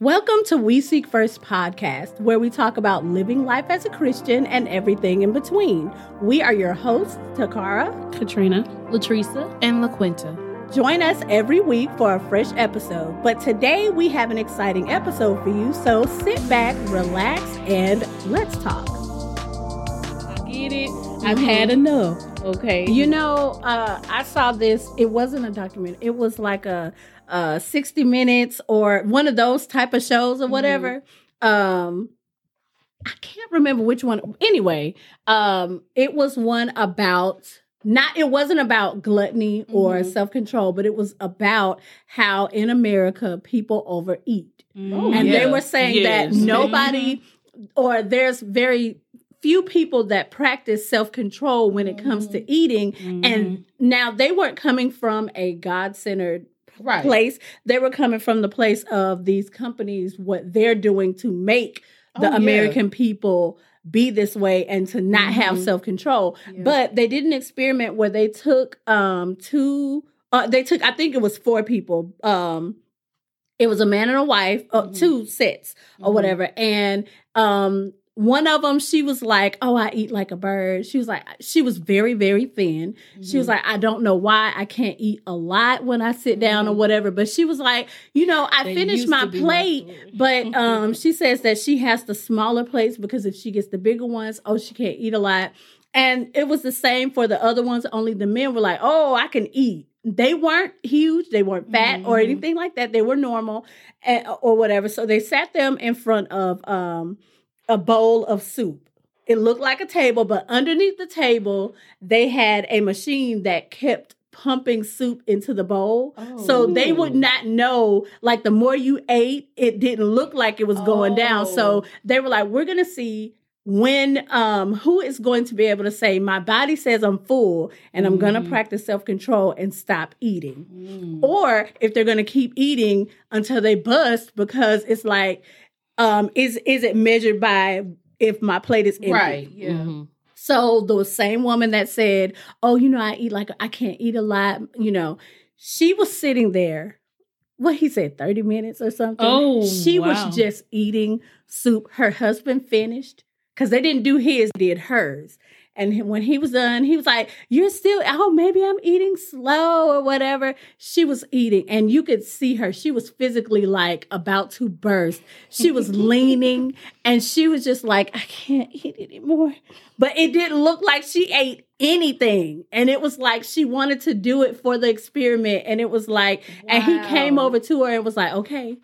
Welcome to We Seek First podcast, where we talk about living life as a Christian and everything in between. We are your hosts, Takara, Katrina, Latresa, and LaQuinta. Join us every week for a fresh episode. But today we have an exciting episode for you, so sit back, relax, and let's talk. I get it? I've had enough. Okay. You know, uh, I saw this. It wasn't a document. It was like a, a 60 minutes or one of those type of shows or whatever. Um, I can't remember which one. Anyway, um, it was one about not. It wasn't about gluttony or Mhm. self control, but it was about how in America people overeat, Oh, and they were saying that Yes. nobody or there's very few people that practice self control when it comes to eating. Mhm. And now they weren't coming from a God centered Right. place. They were coming from the place of these companies, what they're doing to make the Oh, yeah. American people be this way and to not have Mhm. self control. Yeah. But they did an experiment where they took um two uh they took I think it was four people. Um it was a man and a wife, uh, Mhm. two sets or Mhm. whatever. And um one of them she was like, "Oh, I eat like a bird." She was like she was very very thin. She was Mhm. like, I don't know why I can't eat a lot when I sit down or Mhm. whatever. But she was like, you know, I That finished my be my plate, but um, she says that she has the smaller plates because if she gets the bigger ones, oh, she can't eat a lot. And it was the same for the other ones. Only the men were like, oh, I can eat. They weren't huge, they weren't fat or Mhm. anything like that. They were normal and, or whatever. So they sat them in front of um, a bowl of soup. It looked like a table, but underneath the table, they had a machine that kept pumping soup into the bowl. so they would Oh. not know, like, the more you ate, it didn't look like it was going down. So Oh. they were like, we're going to see when um who is going to be able to say my body says i'm full and i'm going to Mhm. practice self-control and stop eating Mm. or if they're going to keep eating until they bust because it's like um is is it measured by if my plate is empty Right. Yeah. Mhm. so the same woman that said oh you know i eat like i can't eat a lot you know she was sitting there what he said 30 minutes or something Oh, she wow. was just eating soup her husband finished because they didn't do his did hers and when he was done, he was like, You're still, oh, maybe I'm eating slow or whatever. She was eating, and you could see her. She was physically like about to burst. She was leaning, and she was just like, I can't eat anymore. But it didn't look like she ate anything. And it was like she wanted to do it for the experiment. And it was like, and he came over to her and was like, Okay.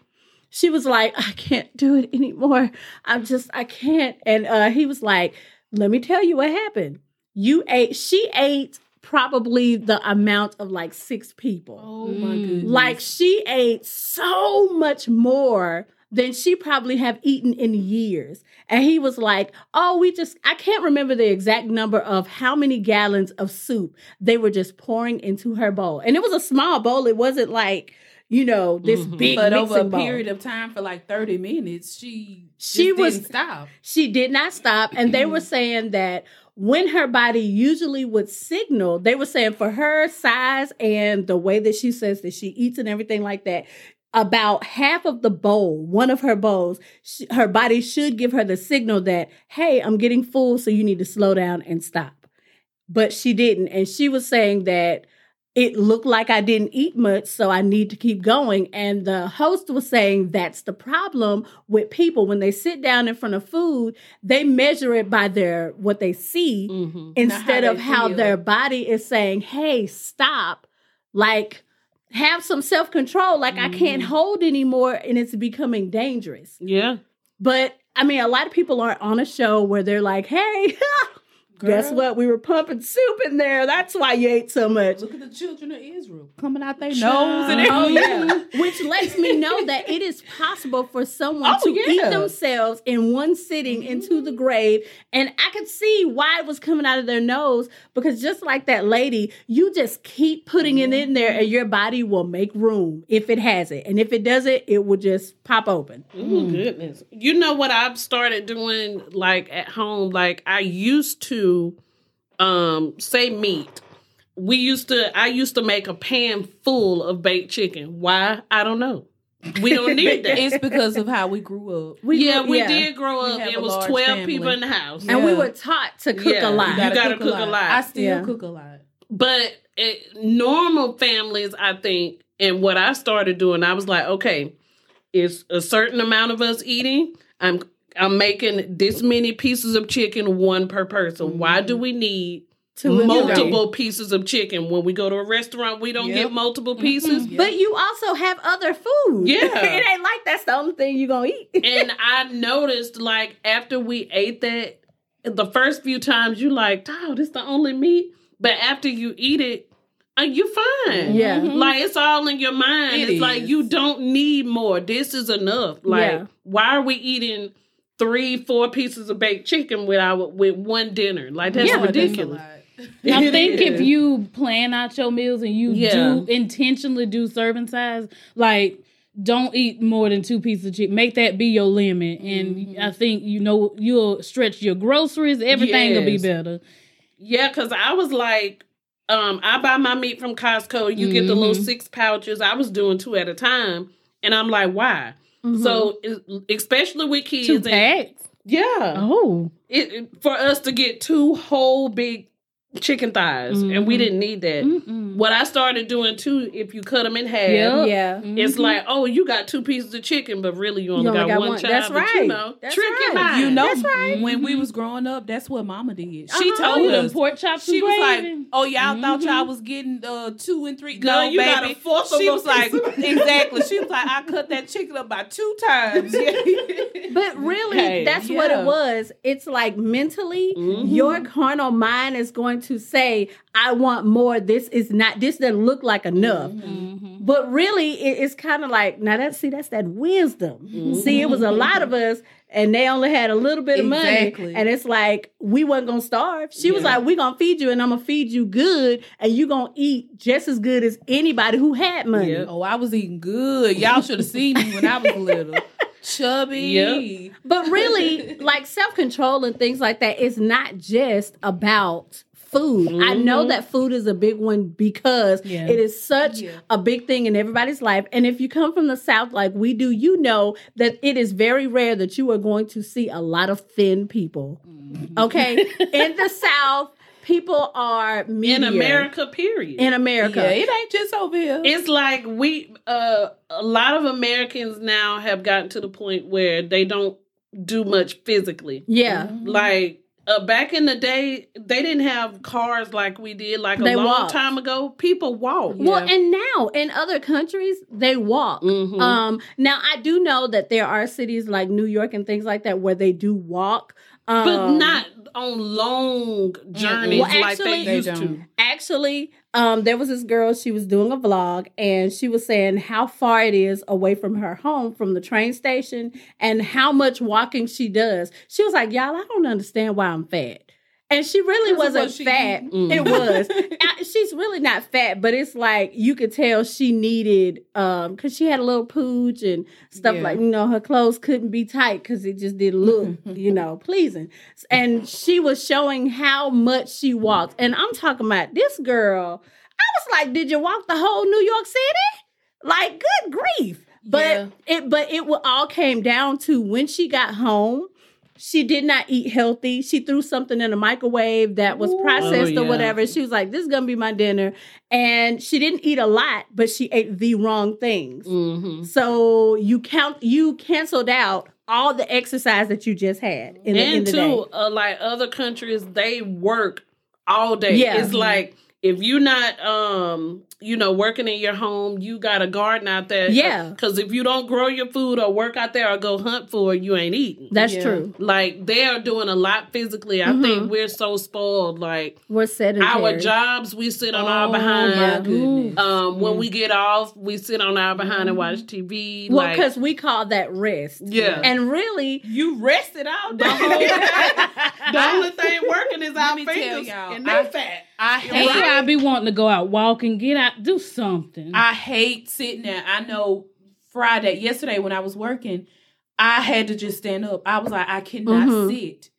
She was like, I can't do it anymore. I'm just, I can't. And uh, he was like, let me tell you what happened. You ate, she ate probably the amount of like six people. Oh my Mm. goodness. Like she ate so much more than she probably have eaten in years. And he was like, "Oh, we just I can't remember the exact number of how many gallons of soup they were just pouring into her bowl. And it was a small bowl. It wasn't like, you know, this Mhm. big but over a bowl. period of time for like 30 minutes, she She just was- didn't stop. She did not stop. And they were saying that when her body usually would signal, they were saying for her size and the way that she says that she eats and everything like that, about half of the bowl, one of her bowls, sh- her body should give her the signal that, hey, I'm getting full, so you need to slow down and stop. But she didn't. And she was saying that it looked like I didn't eat much, so I need to keep going. And the host was saying that's the problem with people when they sit down in front of food, they measure it by their what they see Mhm. instead how of how feel. their body is saying, "Hey, stop!" Like have some self control. Like I can't Mhm. hold anymore, and it's becoming dangerous. Yeah. But I mean, a lot of people aren't on a show where they're like, "Hey." Guess what? We were pumping soup in there. That's why you ate so much. Look at the children of Israel coming out their Child. nose and Oh everything. yeah, which lets me know that it is possible for someone Oh, to eat themselves in one sitting mm-hmm. into the grave, and I could see why it was coming out of their nose because just like that lady, you just keep putting it in there, and mm-hmm. your body will make room if it has it, and if it doesn't, it will just pop open. Oh goodness. You know what I've started doing like at home? Like I used to um say meat. We used to I used to make a pan full of baked chicken. Why? I don't know. We don't need that. It's because of how we grew up. We yeah, grew- we yeah. did grow up. It was 12 family. people in the house. And we were taught to cook Yeah, a lot. you gotta cook a lot. I still Yeah. cook a lot. But it, normal families, I think, and what I started doing, I was like, okay, it's a certain amount of us eating. I'm I'm making this many pieces of chicken, one per person. Why do we need Two and multiple pieces of chicken? When we go to a restaurant, we don't Yep. get multiple pieces. Mhm. But you also have other food. Yeah. it ain't like that's the only thing you're going to eat. and I noticed like after we ate that, the first few times you like, oh, this the only meat. But after you eat it, uh, you fine. Yeah. Like it's all in your mind. It it's like you don't need more. This is enough. Like Yeah. why are we eating three, four pieces of baked chicken with our with one dinner? Like that's Yeah, That's a ridiculous. lot. I It think if you plan out your meals and you Yeah. do intentionally do serving size, like don't eat more than two pieces of chicken. Make that be your limit, and Mm-hmm. I think you know you'll stretch your groceries. Everything will be better. Yeah, because I was like, um, I buy my meat from Costco. You get the little Mhm. six pouches. I was doing two at a time, and I'm like, why? Mm-hmm. So, especially with kids, Two and- packs. yeah, Oh, it- for us to get two whole big chicken thighs, and we Mhm. didn't need that. Mm-mm. What I started doing too, if you cut them in half, Yep. yeah. it's Mhm. like, oh, you got two pieces of chicken, but really you only, only got, got one, one. child. That's right. You know, That's trick right. your mind. You know, That's right. when we Mhm. was growing up, that's what Mama did. Uh-huh. She told Ooh, them us. pork chops. She and was like, "Oh, y'all thought Mhm. y'all was getting uh two and three. Girl, no, you baby. gotta force them she was like, exactly. She was like, I cut that chicken up by two times. But really, Hey, that's what it was. It's like mentally, your carnal mind is going to say, I want more. This is not, this doesn't look like enough. Mhm. But really, it, it's kind of like, now that, see, that's that wisdom. See, it was a lot of us, and they only had a little bit of Exactly. money. And it's like, we wasn't going to starve. She was like, we going to feed you, and I'm to feed you good, and you to eat just as good as anybody who had money. Yeah. oh, I was eating good. Y'all should have seen me when I was little. Chubby. Yep. But really, like self control and things like that is not just about food. I know Mhm. that food is a big one because Yeah. it is such Yeah. a big thing in everybody's life. And if you come from the South like we do, you know that it is very rare that you are going to see a lot of thin people. Okay? in the South, people are in. America, period. In America. Yeah, it ain't just over here. it's like we uh a lot of Americans now have gotten to the point where they don't do much physically. yeah. Mm-hmm. Like uh, back in the day, they didn't have cars like we did. Like a They long walked. time ago, people walked. Well, Yeah. and now in other countries, they walk. Mhm. Um, now I do know that there are cities like New York and things like that where they do walk, um, but not on long journeys Well, like actually- they They used to. Actually, um, there was this girl. She was doing a vlog, and she was saying how far it is away from her home from the train station, and how much walking she does. She was like, "Y'all, I don't understand why I'm fat." And she really wasn't she fat. eating. It Mm. was. I- She's really not fat, but it's like you could tell she needed um because she had a little pooch and stuff Yeah. like you know her clothes couldn't be tight because it just didn't look you know pleasing. And she was showing how much she walked, and I'm talking about this girl. I was like, did you walk the whole New York City? Like, good grief. But Yeah. it but it all came down to when she got home. She did not eat healthy. She threw something in a microwave that was processed Oh, or whatever. She was like, "This is gonna be my dinner," and she didn't eat a lot, but she ate the wrong things. Mhm. So you count, you canceled out all the exercise that you just had in the, in and the too, day. uh, like other countries, they work all day. Yeah. It's like if you're not, um, you know, working in your home, you got a garden out there. Yeah. Because if you don't grow your food or work out there or go hunt for it, you ain't eating. That's Yeah. true. like they are doing a lot physically. I Mhm. think we're so spoiled. Like We're sedentary. our jobs, we sit on our Oh, behind. my goodness. Um, when we get off, we sit on our behind and watch TV. Well, like, because we call that rest. Yeah. And really, You rested all the, whole, day. the only thing working is our me tell fingers and I- they fat. I Hey, hate I be wanting to go out, walk, and get out, do something. I hate sitting there. I know Friday, yesterday when I was working, I had to just stand up. I was like, I cannot Mhm. sit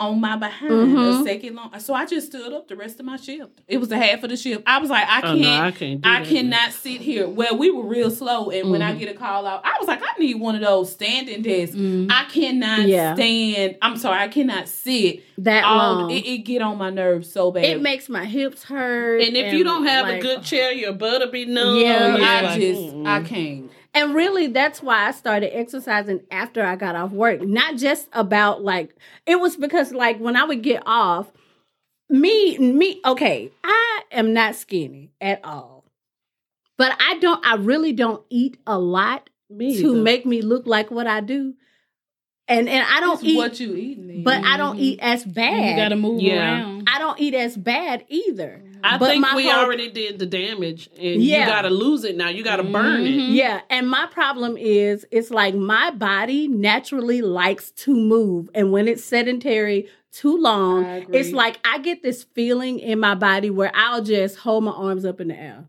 on my behind Mhm. a second long. So I just stood up the rest of my shift. It was a half of the shift. I was like, I Oh, can't. no, I can't. I that. cannot sit here. Well, we were real slow, and when I Mhm. get a call out, I was like, I need one of those standing desks. Mm. I cannot Yeah. stand. I'm sorry, I cannot sit. that All long. it, it get on my nerves so bad. It makes my hips hurt. And if you don't have like, a good chair, your butt'll be numb. Yeah, It's I like, just mm-mm. I can't. And really, that's why I started exercising after I got off work. Not just about like, it was because like when I would get off, me, me, okay, I am not skinny at all. But I don't, I really don't eat a lot Me to either. make me look like what I do. And and I don't It's eat, what you eating. then. but I don't eat as bad. you gotta move Yeah. around. I don't eat as bad either. I but think we whole- already did the damage, and Yeah. you got to lose it now. You got to burn it. Mhm. Yeah, and my problem is it's like my body naturally likes to move and when it's sedentary too long, it's like I get this feeling in my body where I'll just hold my arms up in the air.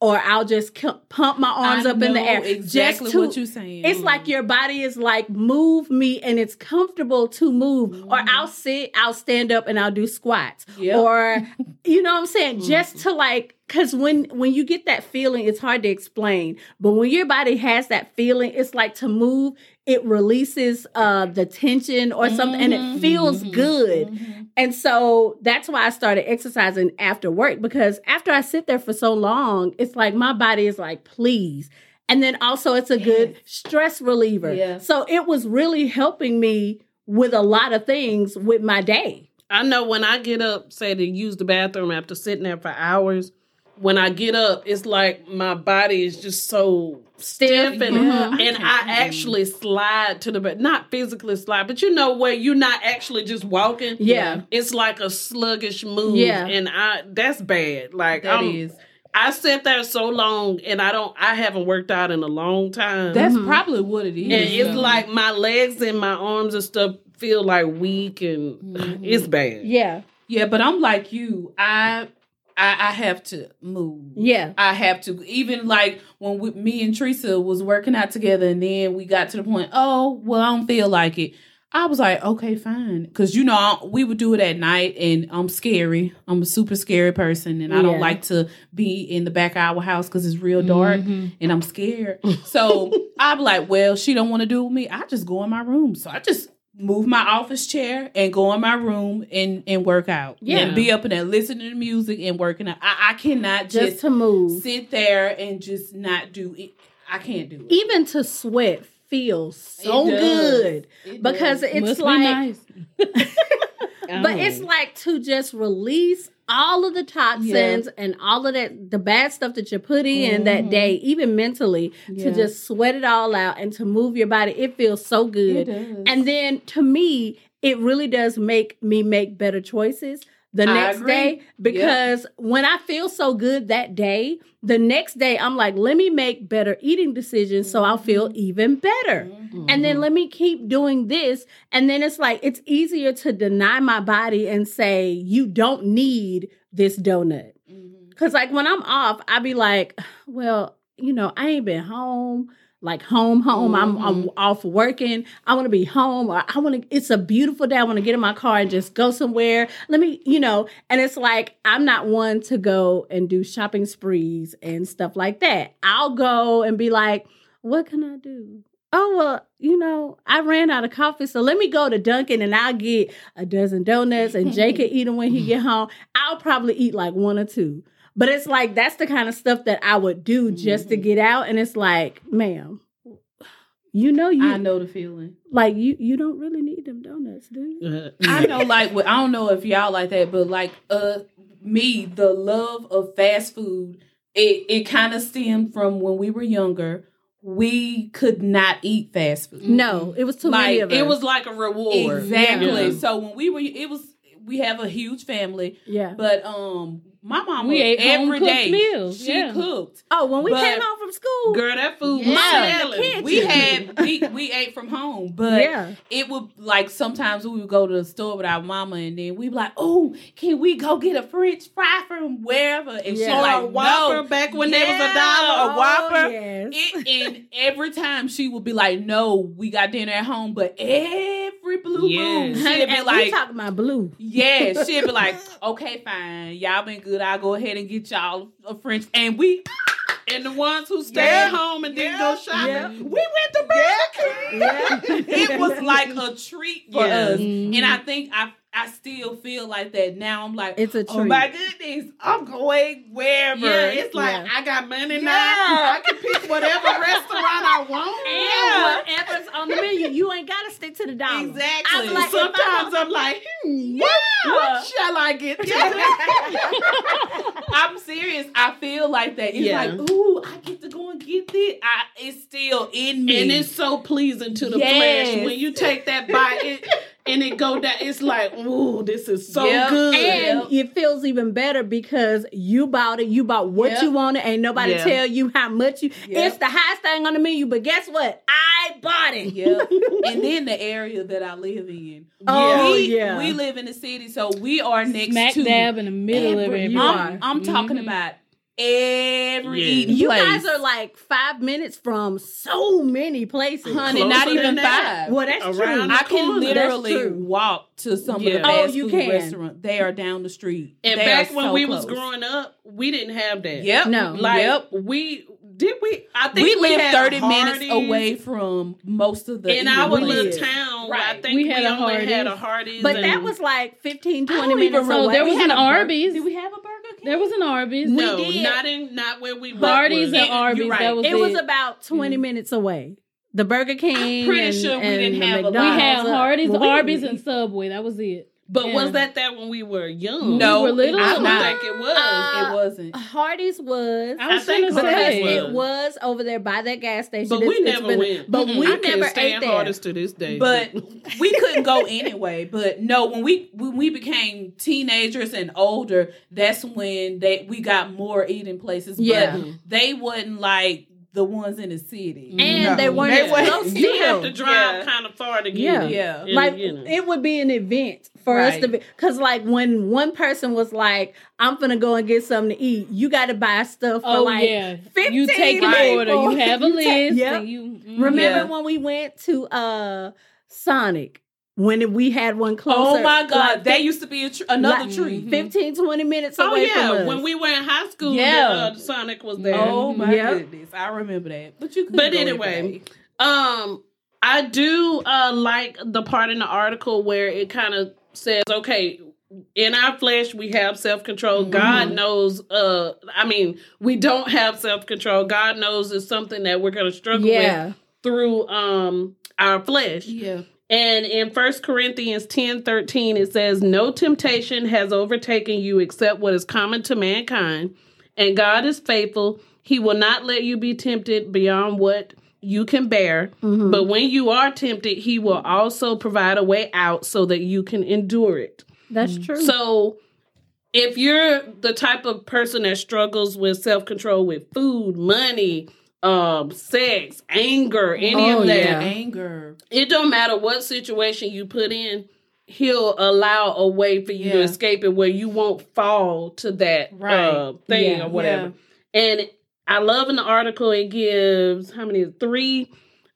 Or I'll just pump my arms I up in the air. Exactly just to, what you're saying. It's like your body is like, move me and it's comfortable to move. Or Mhm. I'll sit, I'll stand up and I'll do squats. Yep. Or you know what I'm saying? Mm-hmm. Just to like cause when when you get that feeling, it's hard to explain. But when your body has that feeling, it's like to move, it releases uh the tension or something and it Mm-hmm. Mhm. feels Mhm. good. Mhm. And so that's why I started exercising after work because after I sit there for so long, it's like my body is like, please. And then also it's a good Yes. stress reliever. Yes. So it was really helping me with a lot of things with my day. I know when I get up, say to use the bathroom after sitting there for hours, when I get up, it's like my body is just so stiff and Yeah, I and I actually slide to the bed, not physically slide, but you know where you're not actually just walking. Yeah. It's like a sluggish move. Yeah. And I that's bad. Like That I'm, is. I sat there so long and I don't I haven't worked out in a long time. That's Mhm. probably what it is. and it's though. like my legs and my arms and stuff feel like weak and Mhm. it's bad. Yeah. yeah, but I'm like you. I I, I have to move. Yeah. I have to. Even like when we, me and Teresa was working out together, and then we got to the point. Oh, well, I don't feel like it. I was like, okay, fine, because you know I- we would do it at night, and I'm scary. I'm a super scary person, and I don't like to be in the back of our house because it's real dark, Mhm. and I'm scared. So I'm like, well, she don't want to do it with me. I just go in my room. So I just move my office chair and go in my room and and work out. Yeah. and be up in there listening to music and working out. I, I cannot Just just to move. sit there and just not do it. I can't do it. Even to sweat feels so It good. It Because does. it's Must like be nice. But it's like to just release all of the toxins and all of that the bad stuff that you put in that Mhm. day, even mentally, Yeah. to just sweat it all out and to move your body. It feels so good. And then to me, it really does make me make better choices the I next agree. day because when I feel so good that day, the next day I'm like, let me make better eating decisions so I'll feel even better. Mhm. And then let me keep doing this. And then it's like, it's easier to deny my body and say, you don't need this donut. Mhm. Cause like when I'm off, I be like, well, you know, I ain't been home, like home, home. I'm I'm mm-hmm. off working. I want to be home, or I want to. It's a beautiful day. I want to get in my car and just go somewhere. Let me, you know. And it's like I'm not one to go and do shopping sprees and stuff like that. I'll go and be like, what can I do? Oh well, you know, I ran out of coffee, so let me go to Dunkin' and I'll get a dozen donuts, and Jay can eat them when he get home. I'll probably eat like one or two. But it's like that's the kind of stuff that I would do just to Mhm. get out. And it's like, ma'am, you know you I know the feeling. like you you don't really need them donuts, do you? I know, like, well, I don't know if y'all like that, but like, uh, me, the love of fast food, it it kind of stemmed from when we were younger. We could not eat fast food. No, it was too many Like, of us. it was like a reward. Exactly. Yeah. So when we were, it was we have a huge family, yeah. but um, my mom We ate every home-cooked day meals, she yeah. cooked. Oh, when we But- came home from school, Girl, that food Yeah. was Yeah. selling. We had we we ate from home, but yeah, it would like sometimes we would go to the store with our mama and then we'd be like, Oh, can we go get a French fry from wherever? And she Yeah. Or like, a Whopper no. back when there was a dollar, a Oh, Whopper. yes. It, and every time she would be like, No, we got dinner at home, but every blue Yes. moon. Honey, She'll be and we like, talking about blue. yeah, she'd be like, okay, fine, y'all been good. I'll go ahead and get y'all a French, and we And the ones who stayed Yeah. home and didn't Yeah. go shopping, Yeah. we went to Burger King. It was like a treat for us. Mhm. And I think I I still feel like that now. I'm like, It's a treat. oh my goodness, I'm going wherever. Yeah, it's like Yeah. I got money Yeah. now. I can pick whatever restaurant I want. And whatever's on the menu, you ain't gotta stick to the dollar. Exactly. Like, Sometimes I'm like, hmm, what, what shall I get? I'm serious. I feel like that. It's Yeah. like, ooh, I get to go and get this. I, it's still in me. and it's so pleasing to the Yes. flesh when you take that bite it, and it go down. It's like, ooh, this is so Yep. good. And it feels even better because you bought it, you bought what Yep. you wanted, ain't nobody Yeah. tell you how much you Yep. it's the highest thing on the menu, but guess what? I bought it. yeah. and then the area that I live in. Oh, we, yeah. We live in the city, so we are next Smack to dab in the middle of every- everybody. You I'm. I'm talking Mhm. about every Yeah. You place. guys are like five minutes from so many places. honey, Closer not even that. five. Well, that's Around true. I can literally walk to some Yeah. of the Oh, fast you food can. restaurants. They are down the street. And They back are when so we was growing up, we didn't have that. Yep. No. Like yep. we did we I think We we, live had 30 Hardee's minutes away from most of the in eating our we little places. did. town. I Right. think We we, had a only had a Hardee's. Hardee's. But and- that was like 15, I 20 don't minutes even away. So there was We an had a Bur- Arby's. Did we have a Burger King? There was an Arby's. no, did. not in not where we Hardee's were. and Arby's. right. That was it was about 20 Mm. minutes away. The Burger King. pretty and- sure we and didn't the have a- we had Hardee's, Well, Arby's, and Subway. That was it. But Yeah. was that that when we were young? No, We were little. it I was don't not. think it was. Uh, it wasn't. Hardee's was. I was I think gonna because Hardee's say. it was over there by that gas station. but we It's- it's never been- went. But Mm-mm. we I can't never stand ate there. Hardee's to this day. But we couldn't go anyway. But no, when we when we became teenagers and older, that's when they we got more eating places. Yeah. But they wasn't like the ones in the city. And No. they weren't They as wasn't- close you have to drive Yeah. kind of far to get Yeah. it. Yeah. And, like you know. it would be an event for us to be because like when one person was like i'm gonna go and get something to eat you gotta buy stuff for Oh like yeah, 15 you take an people. order. You have a You list. take- yep. and you mm, remember Yeah. when we went to uh sonic when we had one closer Oh my God, like, that used to be a tr- another like, treat. 15 20 minutes Oh away yeah, from us when we were in high school, Yeah. the, uh, the Sonic was there. Oh my Yep. goodness, I remember that. But you could. But anyway, Um, I do uh like the part in the article where it kind of says, okay, in our flesh we have self control. Mm-hmm. God knows. Uh, I mean, we don't have self control. God knows it's something that we're going to struggle yeah with through um our flesh. yeah, And in First Corinthians 10 13, it says, No temptation has overtaken you except what is common to mankind. And God is faithful. He will not let you be tempted beyond what you can bear. Mhm. But when you are tempted, He will also provide a way out so that you can endure it. that's true So if you're the type of person that struggles with self control with food, money, um, sex, anger, any Oh, of that, yeah. anger. it don't matter what situation you put in he'll allow a way for you to escape it where you won't fall to that Right. uh, thing Yeah. or whatever and i love in the article it gives how many three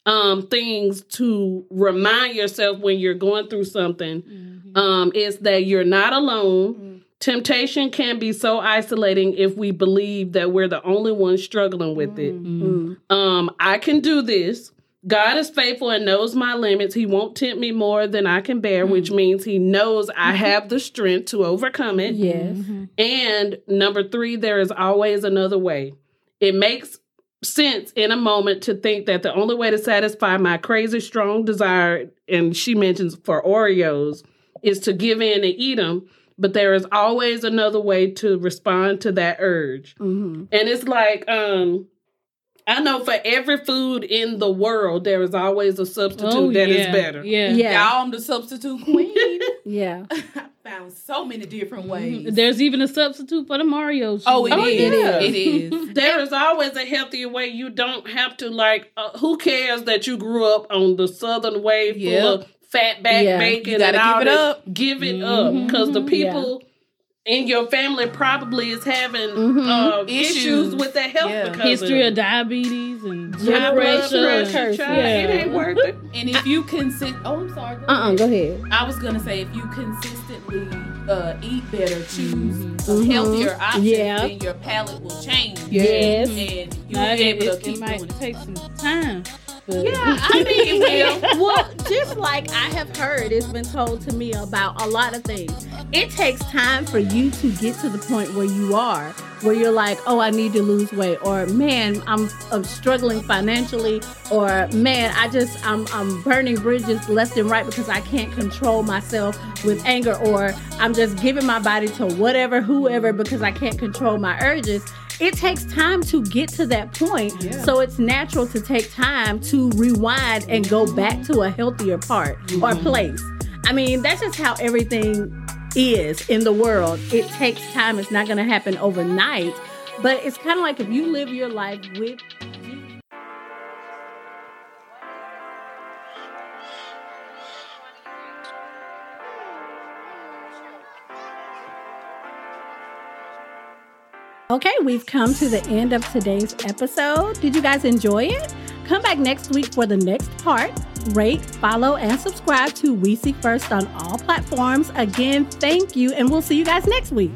um things to remind yourself when you're going through something Mhm. um is that you're not alone Mm. Temptation can be so isolating if we believe that we're the only ones struggling with it Mm. um, I can do this. God is faithful and knows my limits. He won't tempt me more than I can bear, which means he knows I have the strength to overcome it. yes Mhm. And number three, there is always another way. It makes sense in a moment to think that the only way to satisfy my crazy strong desire, and she mentions for Oreos, is to give in and eat them. But there is always another way to respond to that urge. Mhm. And it's like, um, I know for every food in the world, there is always a substitute Oh, that is yeah. better. Yeah. Yeah. Y'all, I'm the substitute queen. yeah I found so many different ways. Mhm. There's even a substitute for the Mario. Sheet. oh, it Oh, is. yeah. It is. There is always a healthier way. You don't have to like. Uh, who cares that you grew up on the Southern way full Yep. of fat back Yeah. bacon? You gotta and all give it up. Give it up Mhm. because the people in your family probably is having Mhm. uh, Issues. issues. with their health Yeah. because History of of diabetes and high blood blood pressure. pressure. and- child. yeah. It ain't worth it. And if you consist, oh, I'm sorry. Go Uh-uh, ahead. go ahead. I was gonna say if you consistently uh, eat better, choose Mhm. a healthier option, Yeah. then your palate will change. Yes. and you'll Now, be able to it, it might doing it. take some time. But Yeah, I mean, it will. well, just like I have heard, it's been told to me about a lot of things. It takes time for you to get to the point where you are, where you're like, oh, I need to lose weight, or man, I'm, I'm struggling financially, or man, I just I'm I'm burning bridges left and right because I can't control myself with anger, or I'm just giving my body to whatever, whoever because I can't control my urges. It takes time to get to that point. Yeah. So it's natural to take time to rewind and go back to a healthier part or mm-hmm. place. I mean, that's just how everything is in the world. It takes time. It's not going to happen overnight. But it's kind of like if you live your life with Okay, we've come to the end of today's episode. Did you guys enjoy it? Come back next week for the next part. Rate, follow, and subscribe to We Seek First on all platforms. Again, thank you, and we'll see you guys next week.